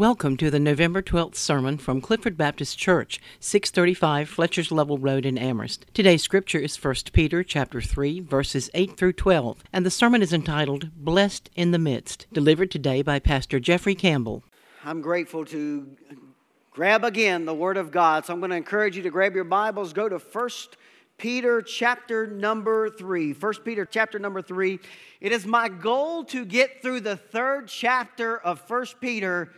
Welcome to the November 12th sermon from Clifford Baptist Church, 635 Fletcher's Level Road in Amherst. Today's scripture is 1 Peter chapter 3 verses 8 through 12, and the sermon is entitled Blessed in the Midst, delivered today by Pastor Jeffrey Campbell. I'm grateful to grab again the word of God. So I'm going to encourage you to grab your Bibles, go to 1 Peter chapter number 3. 1 Peter chapter number 3. It is my goal to get through the third chapter of 1 Peter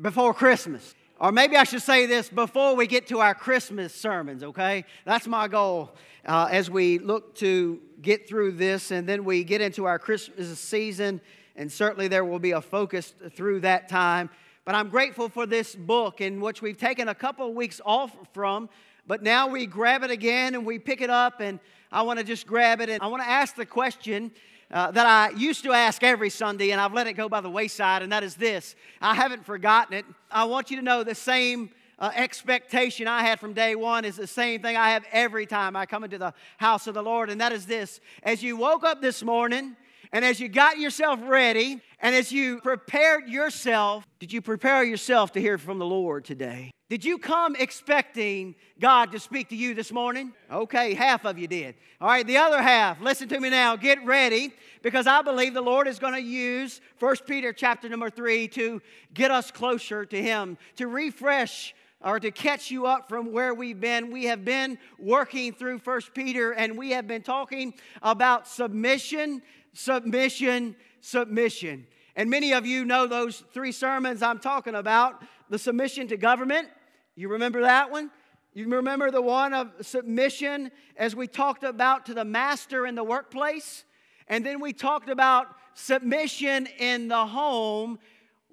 before Christmas. Or maybe I should say this before we get to our Christmas sermons, okay? That's my goal uh, as we look to get through this and then we get into our Christmas season. And certainly there will be a focus through that time. But I'm grateful for this book in which we've taken a couple of weeks off from, but now we grab it again and we pick it up. And I want to just grab it and I want to ask the question uh, that I used to ask every Sunday, and I've let it go by the wayside, and that is this I haven't forgotten it. I want you to know the same. Uh, expectation I had from day one is the same thing I have every time I come into the house of the Lord, and that is this. As you woke up this morning, and as you got yourself ready, and as you prepared yourself, did you prepare yourself to hear from the Lord today? Did you come expecting God to speak to you this morning? Okay, half of you did. All right, the other half, listen to me now. Get ready because I believe the Lord is going to use 1 Peter chapter number 3 to get us closer to him, to refresh or to catch you up from where we've been. We have been working through 1 Peter and we have been talking about submission, submission, submission. And many of you know those three sermons I'm talking about the submission to government, you remember that one? You remember the one of submission as we talked about to the master in the workplace? And then we talked about submission in the home,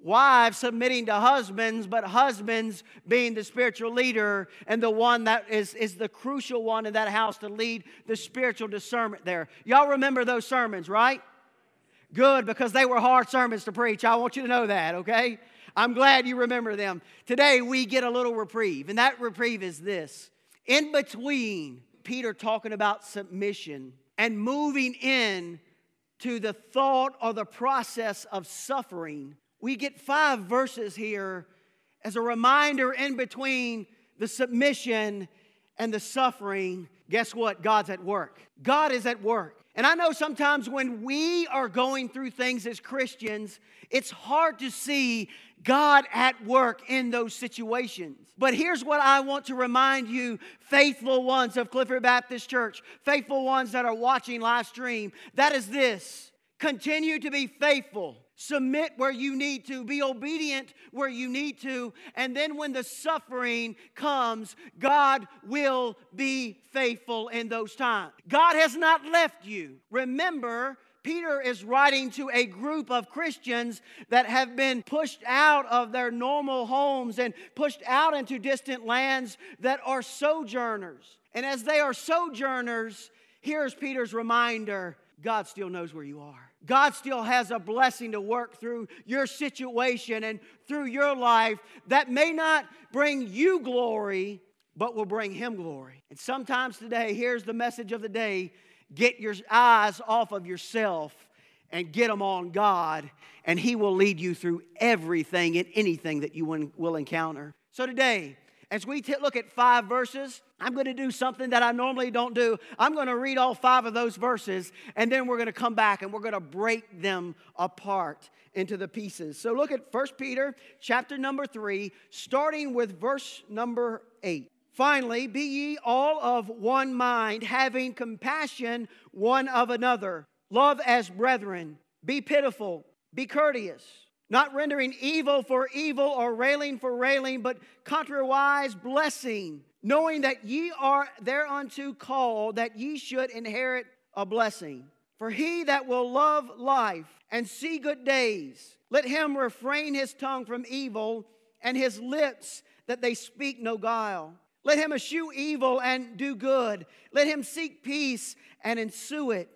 wives submitting to husbands, but husbands being the spiritual leader and the one that is, is the crucial one in that house to lead the spiritual discernment there. Y'all remember those sermons, right? Good, because they were hard sermons to preach. I want you to know that, okay? I'm glad you remember them. Today we get a little reprieve, and that reprieve is this. In between Peter talking about submission and moving in to the thought or the process of suffering, we get five verses here as a reminder in between the submission and the suffering. Guess what? God's at work. God is at work. And I know sometimes when we are going through things as Christians, it's hard to see God at work in those situations. But here's what I want to remind you, faithful ones of Clifford Baptist Church, faithful ones that are watching live stream, that is this continue to be faithful. Submit where you need to, be obedient where you need to, and then when the suffering comes, God will be faithful in those times. God has not left you. Remember, Peter is writing to a group of Christians that have been pushed out of their normal homes and pushed out into distant lands that are sojourners. And as they are sojourners, here's Peter's reminder God still knows where you are. God still has a blessing to work through your situation and through your life that may not bring you glory, but will bring Him glory. And sometimes today, here's the message of the day Get your eyes off of yourself and get them on God, and He will lead you through everything and anything that you will encounter. So, today, as we t- look at five verses, I'm going to do something that I normally don't do. I'm going to read all five of those verses, and then we're going to come back and we're going to break them apart into the pieces. So look at 1 Peter chapter number 3, starting with verse number 8. Finally, be ye all of one mind, having compassion one of another. Love as brethren. Be pitiful. Be courteous. Not rendering evil for evil or railing for railing, but contrariwise blessing, knowing that ye are thereunto called, that ye should inherit a blessing. For he that will love life and see good days, let him refrain his tongue from evil and his lips that they speak no guile. Let him eschew evil and do good. Let him seek peace and ensue it.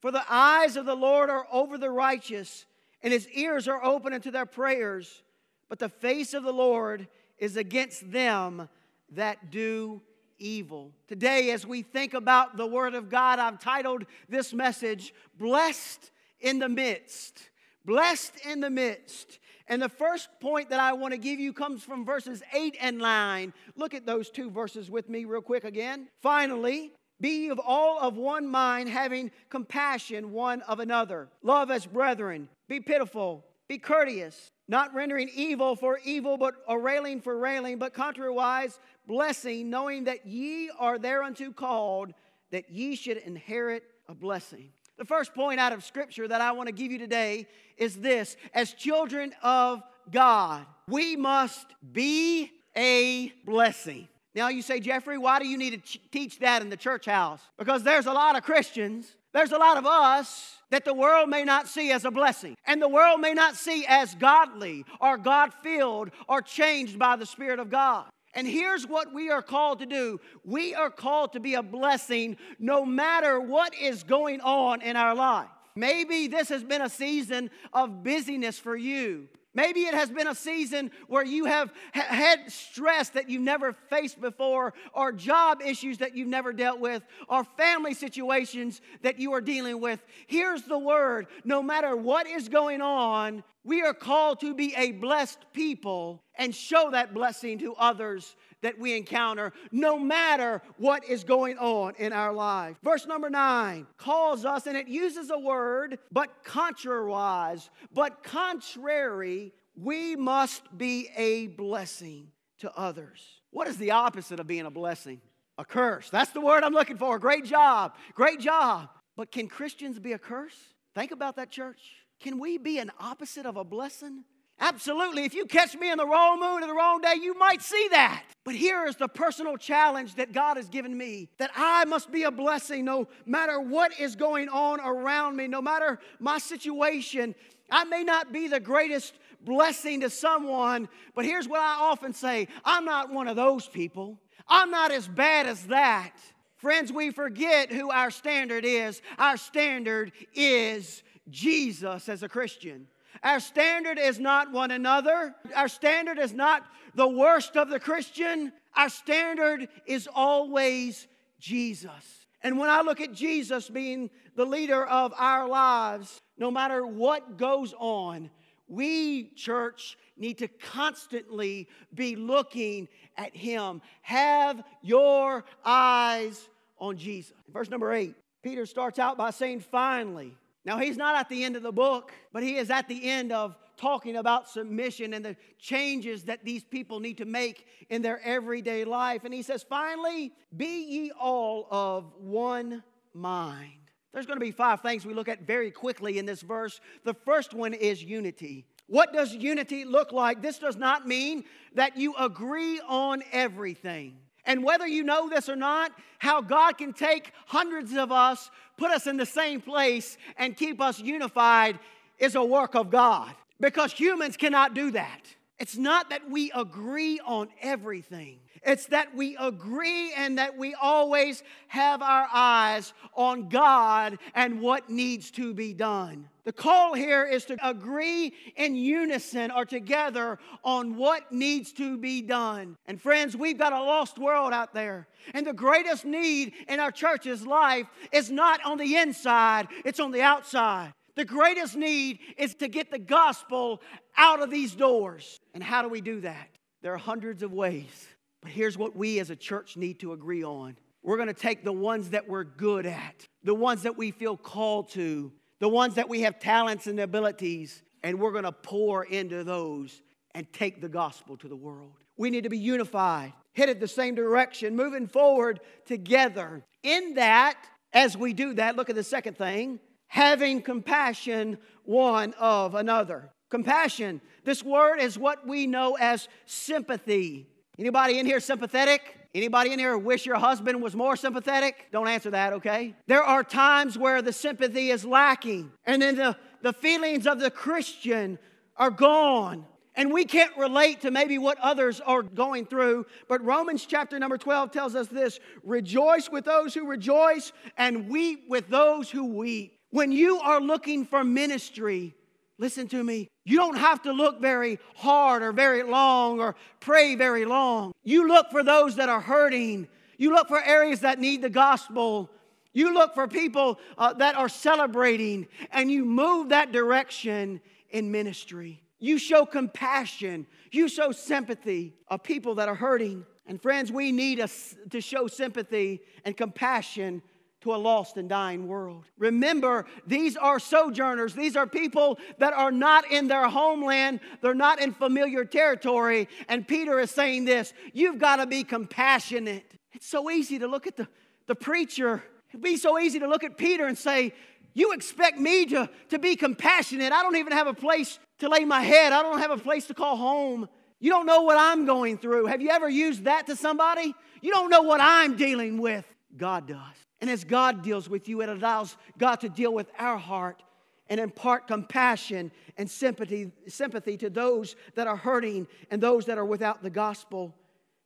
For the eyes of the Lord are over the righteous, and his ears are open unto their prayers. But the face of the Lord is against them that do evil. Today, as we think about the Word of God, I've titled this message, Blessed in the Midst. Blessed in the midst. And the first point that I want to give you comes from verses 8 and 9. Look at those two verses with me, real quick again. Finally, be of all of one mind, having compassion one of another. Love as brethren. Be pitiful. Be courteous, not rendering evil for evil, but or railing for railing, but contrariwise blessing, knowing that ye are thereunto called, that ye should inherit a blessing. The first point out of Scripture that I want to give you today is this as children of God, we must be a blessing. Now, you say, Jeffrey, why do you need to teach that in the church house? Because there's a lot of Christians, there's a lot of us that the world may not see as a blessing, and the world may not see as godly or God filled or changed by the Spirit of God. And here's what we are called to do we are called to be a blessing no matter what is going on in our life. Maybe this has been a season of busyness for you. Maybe it has been a season where you have had stress that you've never faced before, or job issues that you've never dealt with, or family situations that you are dealing with. Here's the word no matter what is going on, we are called to be a blessed people and show that blessing to others that we encounter, no matter what is going on in our life. Verse number nine calls us, and it uses a word, but contrariwise, but contrary, we must be a blessing to others. What is the opposite of being a blessing? A curse. That's the word I'm looking for. Great job. Great job. But can Christians be a curse? Think about that, church. Can we be an opposite of a blessing? Absolutely. If you catch me in the wrong mood or the wrong day, you might see that. But here is the personal challenge that God has given me that I must be a blessing no matter what is going on around me, no matter my situation. I may not be the greatest blessing to someone, but here's what I often say I'm not one of those people. I'm not as bad as that. Friends, we forget who our standard is. Our standard is Jesus as a Christian. Our standard is not one another. Our standard is not the worst of the Christian. Our standard is always Jesus. And when I look at Jesus being the leader of our lives, no matter what goes on, we, church, need to constantly be looking at Him. Have your eyes on Jesus. Verse number eight, Peter starts out by saying, finally. Now, he's not at the end of the book, but he is at the end of talking about submission and the changes that these people need to make in their everyday life. And he says, finally, be ye all of one mind. There's going to be five things we look at very quickly in this verse. The first one is unity. What does unity look like? This does not mean that you agree on everything. And whether you know this or not, how God can take hundreds of us, put us in the same place, and keep us unified is a work of God. Because humans cannot do that. It's not that we agree on everything. It's that we agree and that we always have our eyes on God and what needs to be done. The call here is to agree in unison or together on what needs to be done. And friends, we've got a lost world out there. And the greatest need in our church's life is not on the inside, it's on the outside. The greatest need is to get the gospel out of these doors. And how do we do that? There are hundreds of ways. But here's what we as a church need to agree on we're going to take the ones that we're good at, the ones that we feel called to, the ones that we have talents and abilities, and we're going to pour into those and take the gospel to the world. We need to be unified, headed the same direction, moving forward together. In that, as we do that, look at the second thing having compassion one of another. Compassion, this word is what we know as sympathy. Anybody in here sympathetic? Anybody in here wish your husband was more sympathetic? Don't answer that, okay? There are times where the sympathy is lacking, and then the, the feelings of the Christian are gone. And we can't relate to maybe what others are going through, but Romans chapter number 12 tells us this rejoice with those who rejoice and weep with those who weep. When you are looking for ministry, Listen to me. You don't have to look very hard or very long or pray very long. You look for those that are hurting. You look for areas that need the gospel. You look for people uh, that are celebrating and you move that direction in ministry. You show compassion. You show sympathy of people that are hurting. And friends, we need us to show sympathy and compassion to a lost and dying world. Remember, these are sojourners. These are people that are not in their homeland, they're not in familiar territory. And Peter is saying this you've got to be compassionate. It's so easy to look at the, the preacher, it'd be so easy to look at Peter and say, You expect me to, to be compassionate. I don't even have a place to lay my head, I don't have a place to call home. You don't know what I'm going through. Have you ever used that to somebody? You don't know what I'm dealing with. God does. And as God deals with you, it allows God to deal with our heart and impart compassion and sympathy, sympathy to those that are hurting and those that are without the gospel.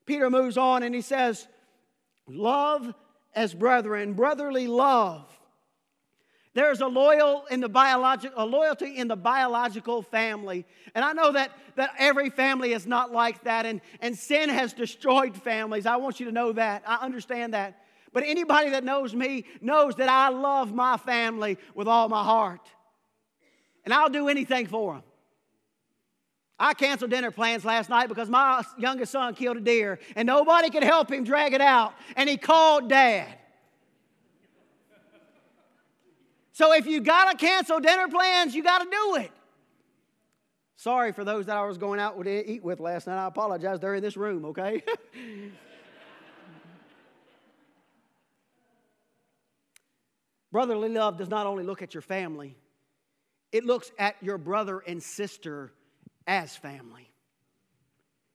Peter moves on and he says, Love as brethren, brotherly love. There's a loyal in the biological, a loyalty in the biological family. And I know that, that every family is not like that, and, and sin has destroyed families. I want you to know that. I understand that. But anybody that knows me knows that I love my family with all my heart. And I'll do anything for them. I canceled dinner plans last night because my youngest son killed a deer and nobody could help him drag it out. And he called dad. So if you got to cancel dinner plans, you got to do it. Sorry for those that I was going out to eat with last night. I apologize. They're in this room, okay? Brotherly love does not only look at your family, it looks at your brother and sister as family.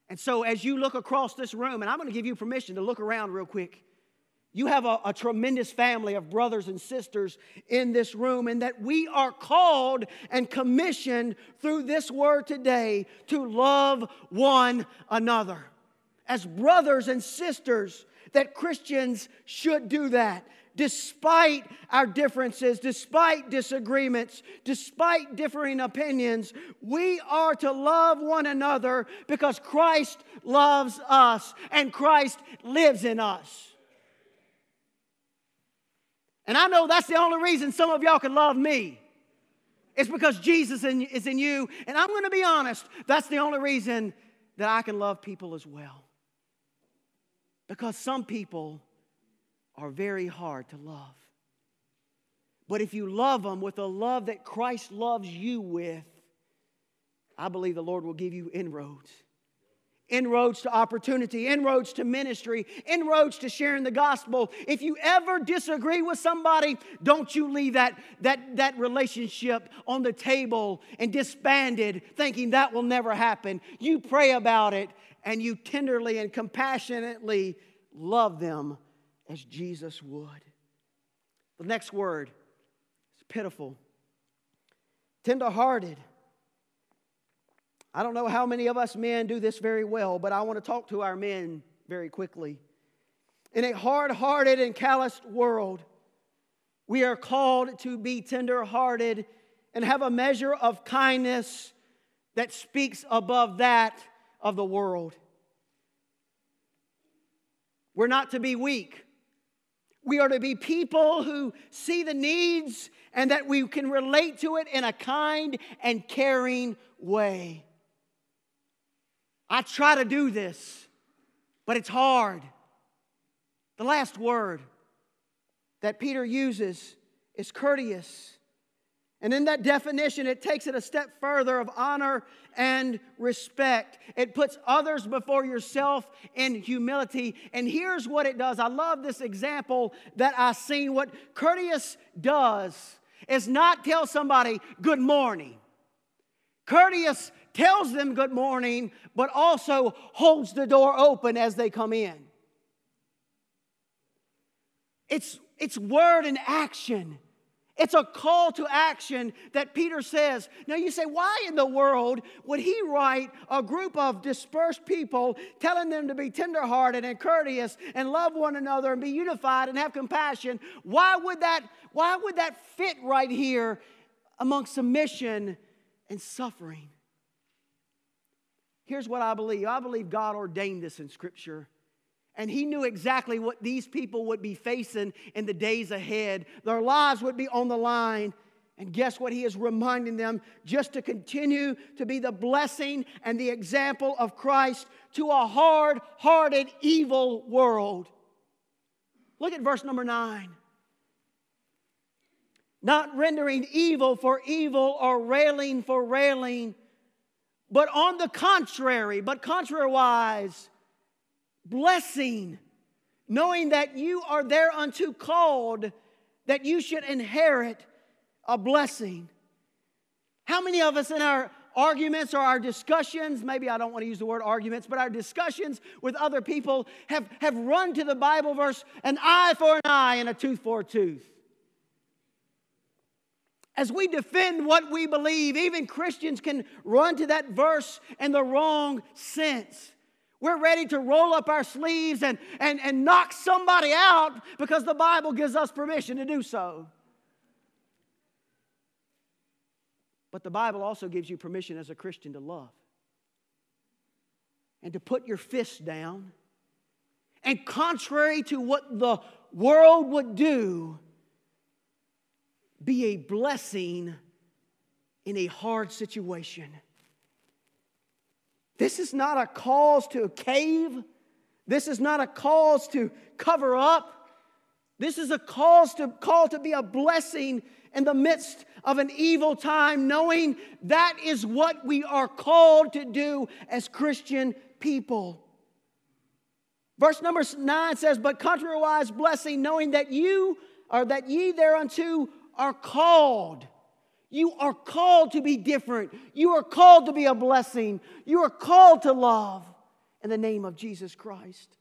And so, as you look across this room, and I'm going to give you permission to look around real quick, you have a, a, tremendous family of brothers and sisters in this room, and that we are called and commissioned through this word today to love one another. As brothers and sisters, that Christians should do that despite our differences, despite disagreements, despite differing opinions, we are to love one another because Christ loves us and Christ lives in us. And I know that's the only reason some of y'all can love me. It's because Jesus is in you. And I'm going to be honest, that's the only reason that I can love people as well. Because some people are very hard to love. But if you love them with the love that Christ loves you with, I believe the Lord will give you inroads. Inroads to opportunity, inroads to ministry, inroads to sharing the gospel. If you ever disagree with somebody, don't you leave that, that, that relationship on the table and disbanded, thinking that will never happen. You pray about it and you tenderly and compassionately love them as Jesus would. The next word is pitiful, tenderhearted. I don't know how many of us men do this very well, but I want to talk to our men very quickly. In a hard hearted and calloused world, we are called to be tender hearted and have a measure of kindness that speaks above that of the world. We're not to be weak. We are to be people who see the needs and that we can relate to it in a kind and caring way. I try to do this, but it's hard. The last word that Peter uses is courteous. And in that definition, it takes it a step further of honor and respect. It puts others before yourself in humility. And here's what it does I love this example that I seen. What courteous does is not tell somebody good morning. Courteous tells them good morning, but also holds the door open as they come in. It's, it's word and action. It's a call to action that Peter says. Now you say, why in the world would he write a group of dispersed people telling them to be tenderhearted and courteous and love one another and be unified and have compassion? Why would that, why would that fit right here among submission and suffering? Here's what I believe I believe God ordained this in Scripture and he knew exactly what these people would be facing in the days ahead. Their lives would be on the line. And guess what? He is reminding them just to continue to be the blessing and the example of Christ to a hard hearted, evil world. Look at verse number nine. Not rendering evil for evil or railing for railing, but on the contrary, but contrariwise, blessing, knowing that you are thereunto called, that you should inherit a blessing. How many of us in our arguments or our discussions, maybe I don't want to use the word arguments, but our discussions with other people have, have run to the Bible verse an eye for an eye and a tooth for a tooth? As we defend what we believe, even Christians can run to that verse in the wrong sense. We're ready to roll up our sleeves and, and, and knock somebody out because the Bible gives us permission to do so. But the Bible also gives you permission as a Christian to love and to put your fist down. And contrary to what the world would do, be a blessing in a hard situation. This is not a cause to cave. This is not a cause to cover up. This is a cause to call to be a blessing in the midst of an evil time, knowing that is what we are called to do as Christian people. Verse number nine says, But contrariwise blessing, knowing that you or that ye thereunto are called. You are called to be different. You are called to be a blessing. You are called to love in the name of Jesus Christ.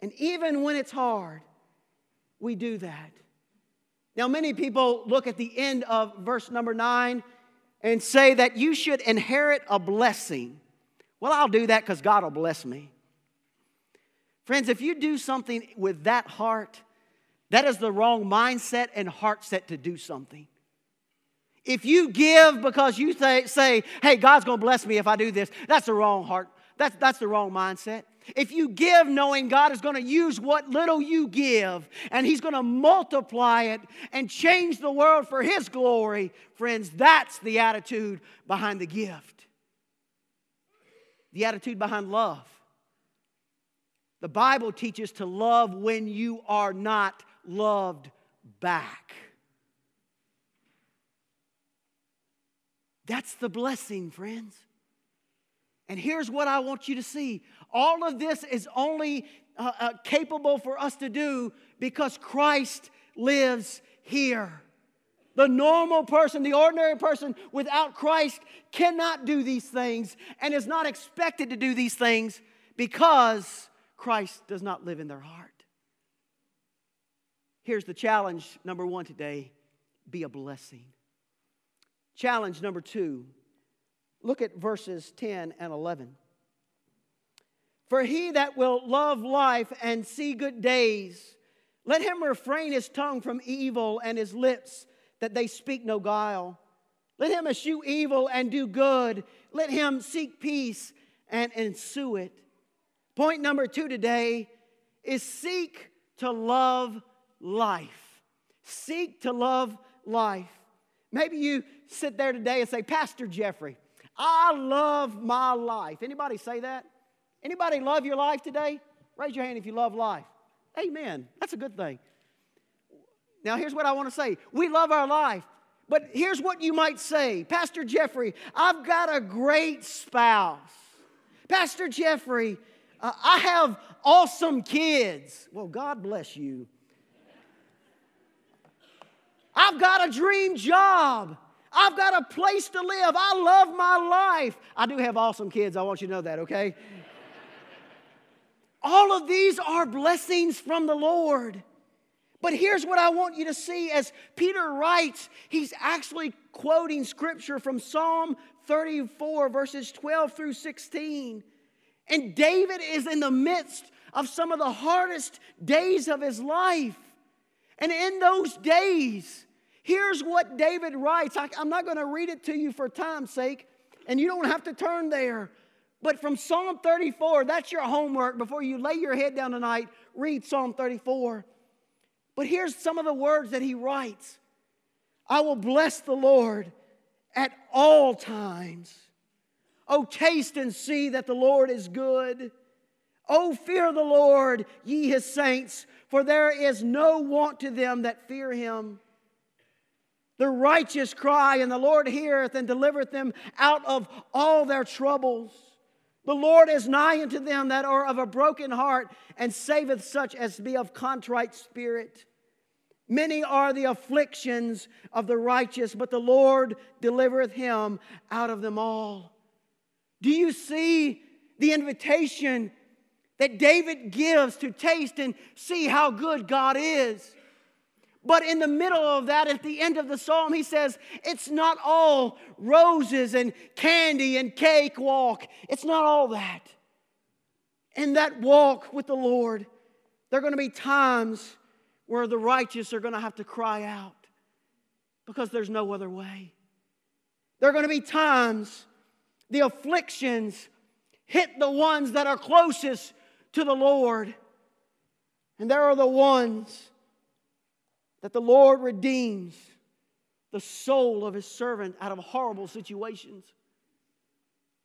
And even when it's hard, we do that. Now, many people look at the end of verse number nine and say that you should inherit a blessing. Well, I'll do that because God will bless me. Friends, if you do something with that heart, that is the wrong mindset and heart set to do something. If you give because you say, say hey, God's gonna bless me if I do this, that's the wrong heart. That's, that's the wrong mindset. If you give knowing God is going to use what little you give and He's going to multiply it and change the world for His glory, friends, that's the attitude behind the gift. The attitude behind love. The Bible teaches to love when you are not loved back. That's the blessing, friends. And here's what I want you to see all of this is only uh, uh, capable for us to do because Christ lives here. The normal person, the ordinary person without Christ cannot do these things and is not expected to do these things because Christ does not live in their heart. Here's the challenge number one today be a blessing. Challenge number two Look at verses 10 and 11. For he that will love life and see good days, let him refrain his tongue from evil and his lips that they speak no guile. Let him eschew evil and do good. Let him seek peace and ensue it. Point number two today is seek to love life. Seek to love life. Maybe you sit there today and say, Pastor Jeffrey, I love my life. Anybody say that? Anybody love your life today? Raise your hand if you love life. Amen. That's a good thing. Now, here's what I want to say we love our life. But here's what you might say Pastor Jeffrey, I've got a great spouse. Pastor Jeffrey, uh, I have awesome kids. Well, God bless you. I've got a dream job. I've got a place to live. I love my life. I do have awesome kids. I want you to know that, okay? All of these are blessings from the Lord. But here's what I want you to see as Peter writes, he's actually quoting scripture from Psalm 34, verses 12 through 16. And David is in the midst of some of the hardest days of his life. And in those days, Here's what David writes. I, am not going to read it to you for time's sake, and you don't have to turn there. But from Psalm 34, that's your homework before you lay your head down tonight. Read Psalm 34. But here's some of the words that he writes I will bless the Lord at all times. Oh, taste and see that the Lord is good. Oh, fear the Lord, ye his saints, for there is no want to them that fear him. The righteous cry, and the Lord heareth and delivereth them out of all their troubles. The Lord is nigh unto them that are of a broken heart, and saveth such as be of contrite spirit. Many are the afflictions of the righteous, but the Lord delivereth him out of them all. Do you see the invitation that David gives to taste and see how good God is? But in the middle of that, at the end of the psalm, he says, It's not all roses and candy and cake walk. It's not all that. In that walk with the Lord, there are going to be times where the righteous are going to have to cry out because there's no other way. There are going to be times the afflictions hit the ones that are closest to the Lord. And there are the ones that the Lord redeems the soul of his servant out of horrible situations.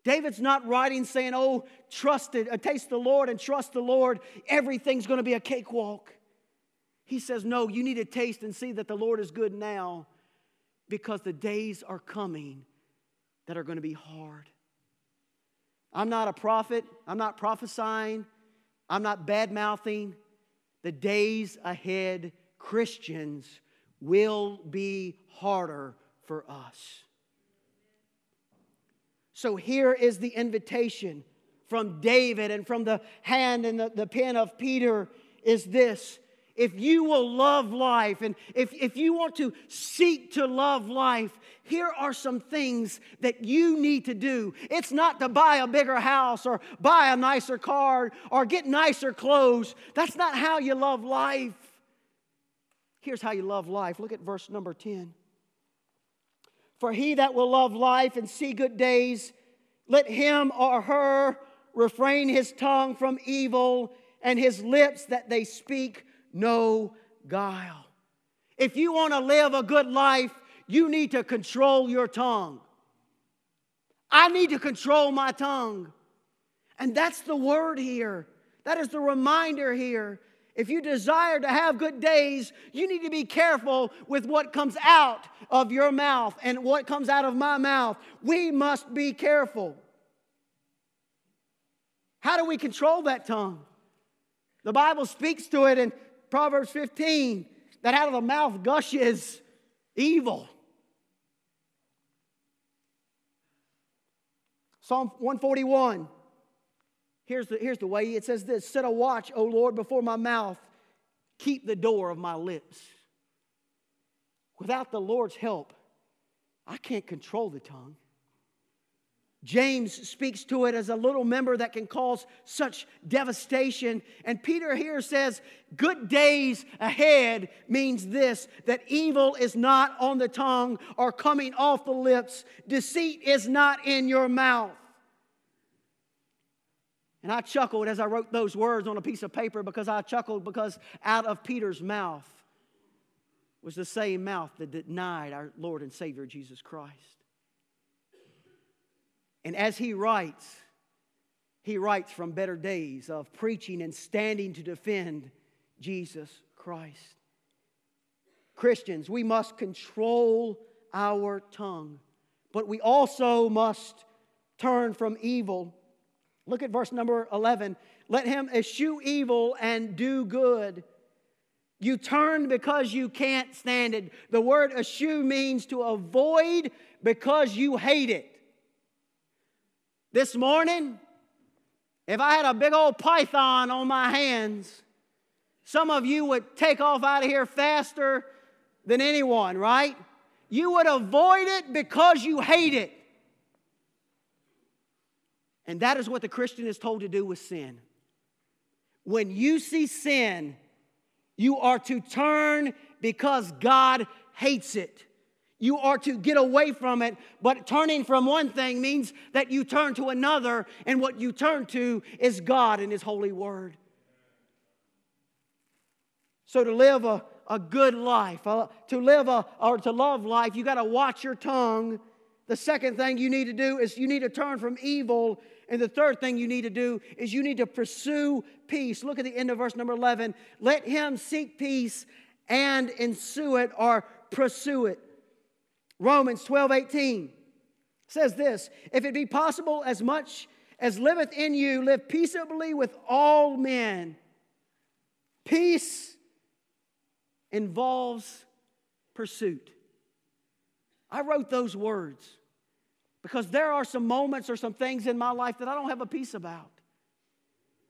David's not writing saying, Oh, trust it, uh, taste the Lord and trust the Lord. Everything's going to be a cakewalk. He says, No, you need to taste and see that the Lord is good now because the days are coming that are going to be hard. I'm not a prophet, I'm not prophesying, I'm not bad mouthing. The days ahead Christians will be harder for us. So here is the invitation from David and from the hand and the, the pen of Peter is this. If you will love life and if, if you want to seek to love life, here are some things that you need to do. It's not to buy a bigger house or buy a nicer car or get nicer clothes. That's not how you love life. Here's how you love life. Look at verse number 10. For he that will love life and see good days, let him or her refrain his tongue from evil and his lips that they speak no guile. If you want to live a good life, you need to control your tongue. I need to control my tongue. And that's the word here. That is the reminder here if you desire to have good days, you need to be careful with what comes out of your mouth and what comes out of my mouth. We must be careful. How do we control that tongue? The Bible speaks to it in Proverbs 15 that out of the mouth gushes evil. Psalm 141 Here's the, here's the way it says this Set a watch, O Lord, before my mouth, keep the door of my lips. Without the Lord's help, I can't control the tongue. James speaks to it as a little member that can cause such devastation. And Peter here says, Good days ahead means this that evil is not on the tongue or coming off the lips, deceit is not in your mouth. And I chuckled as I wrote those words on a piece of paper because I chuckled because out of Peter's mouth was the same mouth that denied our Lord and Savior Jesus Christ. And as he writes, he writes from better days of preaching and standing to defend Jesus Christ. Christians, we must control our tongue, but we also must turn from evil Look at verse number 11. Let him eschew evil and do good. You turn because you can't stand it. The word eschew means to avoid because you hate it. This morning, if I had a big old python on my hands, some of you would take off out of here faster than anyone, right? You would avoid it because you hate it. And that is what the Christian is told to do with sin. When you see sin, you are to turn because God hates it. You are to get away from it, but turning from one thing means that you turn to another, and what you turn to is God and His holy word. So, to live a, a good life, uh, to live a, or to love life, you got to watch your tongue. The second thing you need to do is you need to turn from evil. And the third thing you need to do is you need to pursue peace. Look at the end of verse number 11. Let him seek peace and ensue it or pursue it. Romans 12 18 says this If it be possible, as much as liveth in you, live peaceably with all men. Peace involves pursuit. I wrote those words because there are some moments or some things in my life that I don't have a peace about.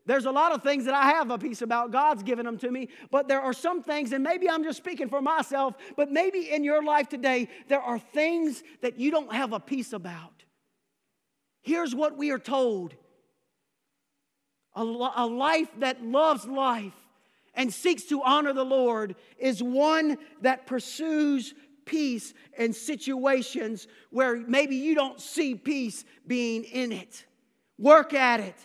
There's a lot of things that I have a peace about. God's given them to me. But there are some things, and maybe I'm just speaking for myself, but maybe in your life today, there are things that you don't have a peace about. Here's what we are told a, a life that loves life and seeks to honor the Lord is one that pursues peace in situations where maybe you don't see peace being in it. Work at it.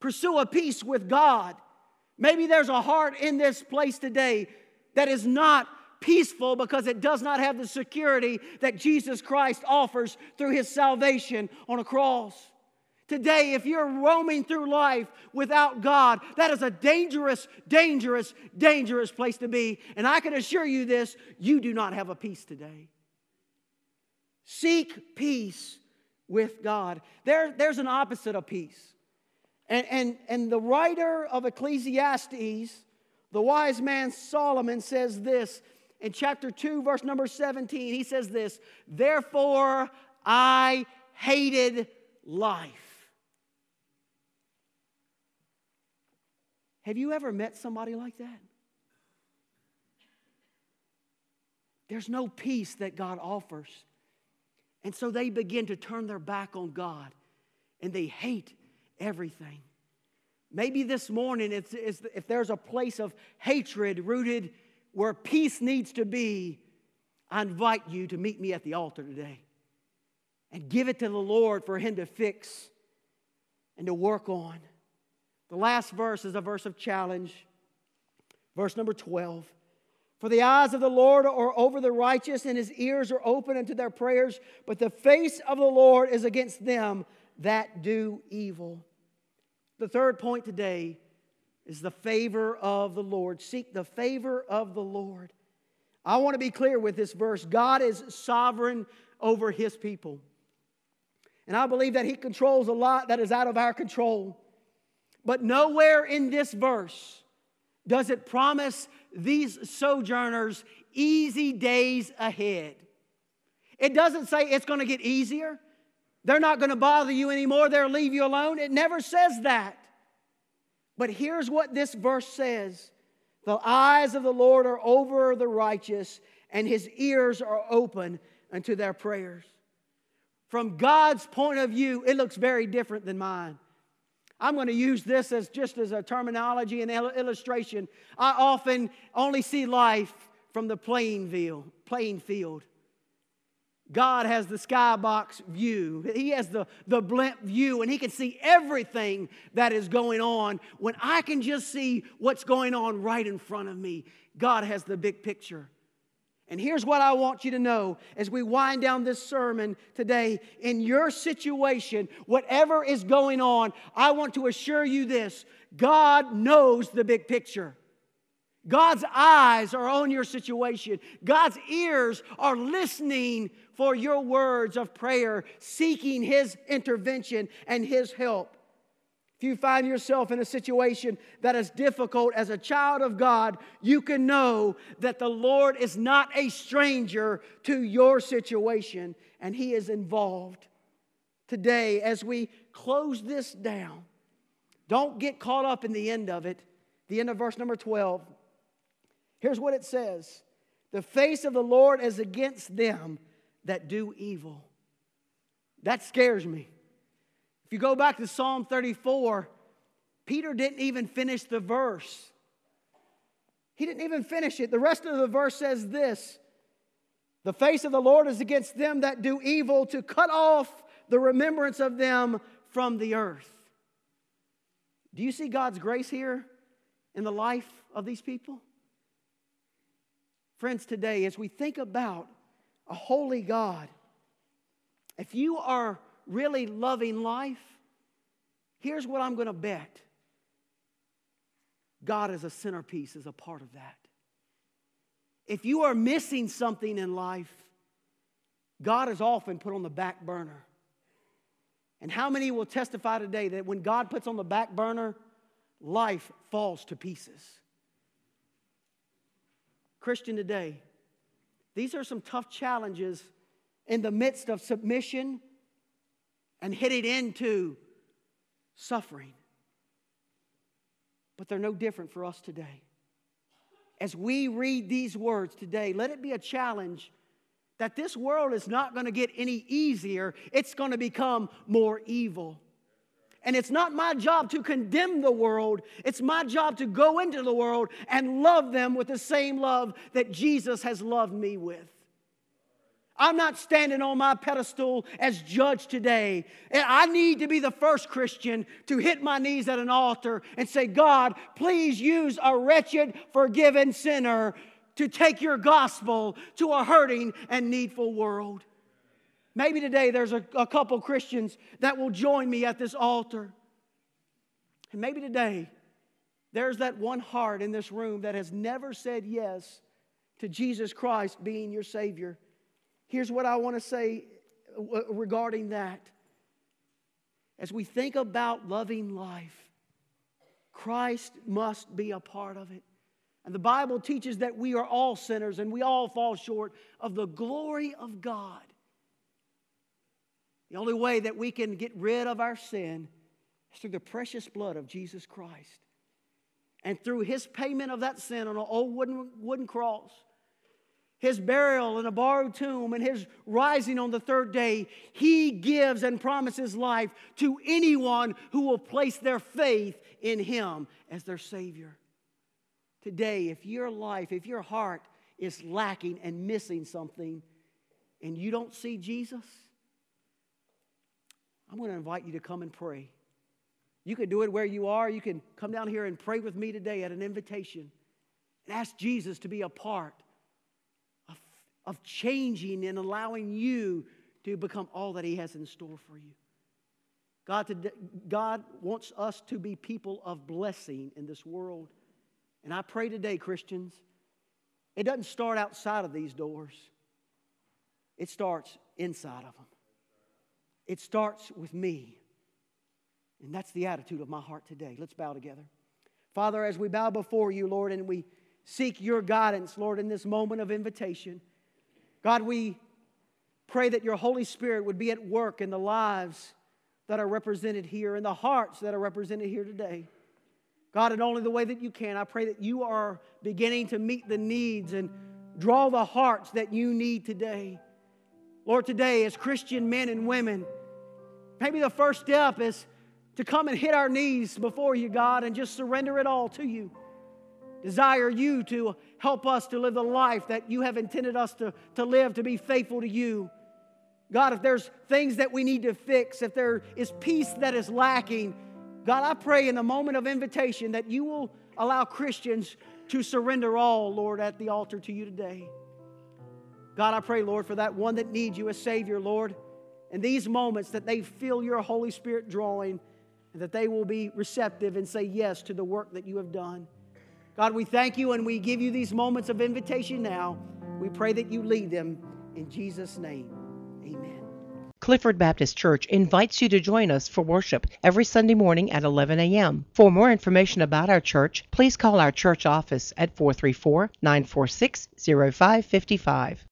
Pursue a peace with God. Maybe there's a heart in this place today that is not peaceful because it does not have the security that Jesus Christ offers through his salvation on a cross. Today, if you're roaming through life without God, that is a dangerous, dangerous, dangerous place to be. And I can assure you this you do not have a peace today. Seek peace with God. There, there's an opposite of peace. And, and, and the writer of Ecclesiastes, the wise man Solomon, says this in chapter 2, verse number 17. He says this Therefore I hated life Have you ever met somebody like that? There's no peace that God offers. And so they begin to turn their back on God and they hate everything. Maybe this morning, it's, it's, if there's a place of hatred rooted where peace needs to be, I invite you to meet me at the altar today and give it to the Lord for Him to fix and to work on. The last verse is a verse of challenge. Verse number 12. For the eyes of the Lord are over the righteous, and his ears are open unto their prayers, but the face of the Lord is against them that do evil. The third point today is the favor of the Lord. Seek the favor of the Lord. I want to be clear with this verse God is sovereign over his people. And I believe that he controls a lot that is out of our control. But nowhere in this verse does it promise these sojourners easy days ahead. It doesn't say it's going to get easier. They're not going to bother you anymore. They'll leave you alone. It never says that. But here's what this verse says The eyes of the Lord are over the righteous, and his ears are open unto their prayers. From God's point of view, it looks very different than mine. I'm going to use this as just as a terminology and illustration. I often only see life from the playing field. Playing field. God has the skybox view. He has the, the blimp view, and He can see everything that is going on. When I can just see what's going on right in front of me, God has the big picture. And here's what I want you to know as we wind down this sermon today. In your situation, whatever is going on, I want to assure you this God knows the big picture. God's eyes are on your situation. God's ears are listening for your words of prayer, seeking His intervention and His help. If you find yourself in a situation that is difficult as a child of God, you can know that the Lord is not a stranger to your situation and He is involved. Today, as we close this down, don't get caught up in the end of it. The end of verse number 12. Here's what it says The face of the Lord is against them that do evil. That scares me. If you go back to Psalm 34, Peter didn't even finish the verse. He didn't even finish it. The rest of the verse says this The face of the Lord is against them that do evil, to cut off the remembrance of them from the earth. Do you see God's grace here in the life of these people? Friends, today, as we think about a holy God, if you are really loving life, here's what I'm going to bet God as a centerpiece is a part of that. If you are missing something in life, God is often put on the back burner. And how many will testify today that when God puts on the back burner, life falls to pieces? Christian today, these are some tough challenges in the midst of submission and hitting into suffering. But they're no different for us today. As we read these words today, let it be a challenge that this world is not going to get any easier, it's going to become more evil. And it's not my job to condemn the world. It's my job to go into the world and love them with the same love that Jesus has loved me with. I'm not standing on my pedestal as judge today. And I need to be the first Christian to hit my knees at an altar and say, God, please use a wretched, forgiven sinner to take your gospel to a hurting and needful world. Maybe today there's a, a couple Christians that will join me at this altar. And maybe today there's that one heart in this room that has never said yes to Jesus Christ being your Savior. Here's what I want to say uh, regarding that. As we think about loving life, Christ must be a part of it. And the Bible teaches that we are all sinners and we all fall short of the glory of God. The only way that we can get rid of our sin is through the precious blood of Jesus Christ. And through his payment of that sin on an old wooden, wooden cross, his burial in a borrowed tomb, and his rising on the third day, he gives and promises life to anyone who will place their faith in him as their Savior. Today, if your life, if your heart is lacking and missing something, and you don't see Jesus, I'm going to invite you to come and pray. You can do it where you are. You can come down here and pray with me today at an invitation and ask Jesus to be a part of, changing and allowing you to become all that He has in store for you. God, today, God wants us to be people of blessing in this world. And I pray today, Christians, it doesn't start outside of these doors, it starts inside of them. It starts with me. And that's the attitude of my heart today. Let's bow together. Father, as we bow before you, Lord, and we seek your guidance, Lord, in this moment of invitation, God, we pray that your Holy Spirit would be at work in the lives that are represented here, in the hearts that are represented here today. God, in only the way that you can, I pray that you are beginning to meet the needs and draw the hearts that you need today. Lord, today, as Christian men and women, maybe the first step is to come and hit our knees before you, God, and just surrender it all to you. Desire you to help us to live the life that you have intended us to, to live, to be faithful to you. God, if there's things that we need to fix, if there is peace that is lacking, God, I pray in the moment of invitation that you will allow Christians to surrender all, Lord, at the altar to you today. God, I pray, Lord, for that one that needs you as Savior, Lord, in these moments that they feel your Holy Spirit drawing and that they will be receptive and say yes to the work that you have done. God, we thank you and we give you these moments of invitation now. We pray that you lead them in Jesus' name. Amen. Clifford Baptist Church invites you to join us for worship every Sunday morning at 11 a.m. For more information about our church, please call our church office at 434 946 0555.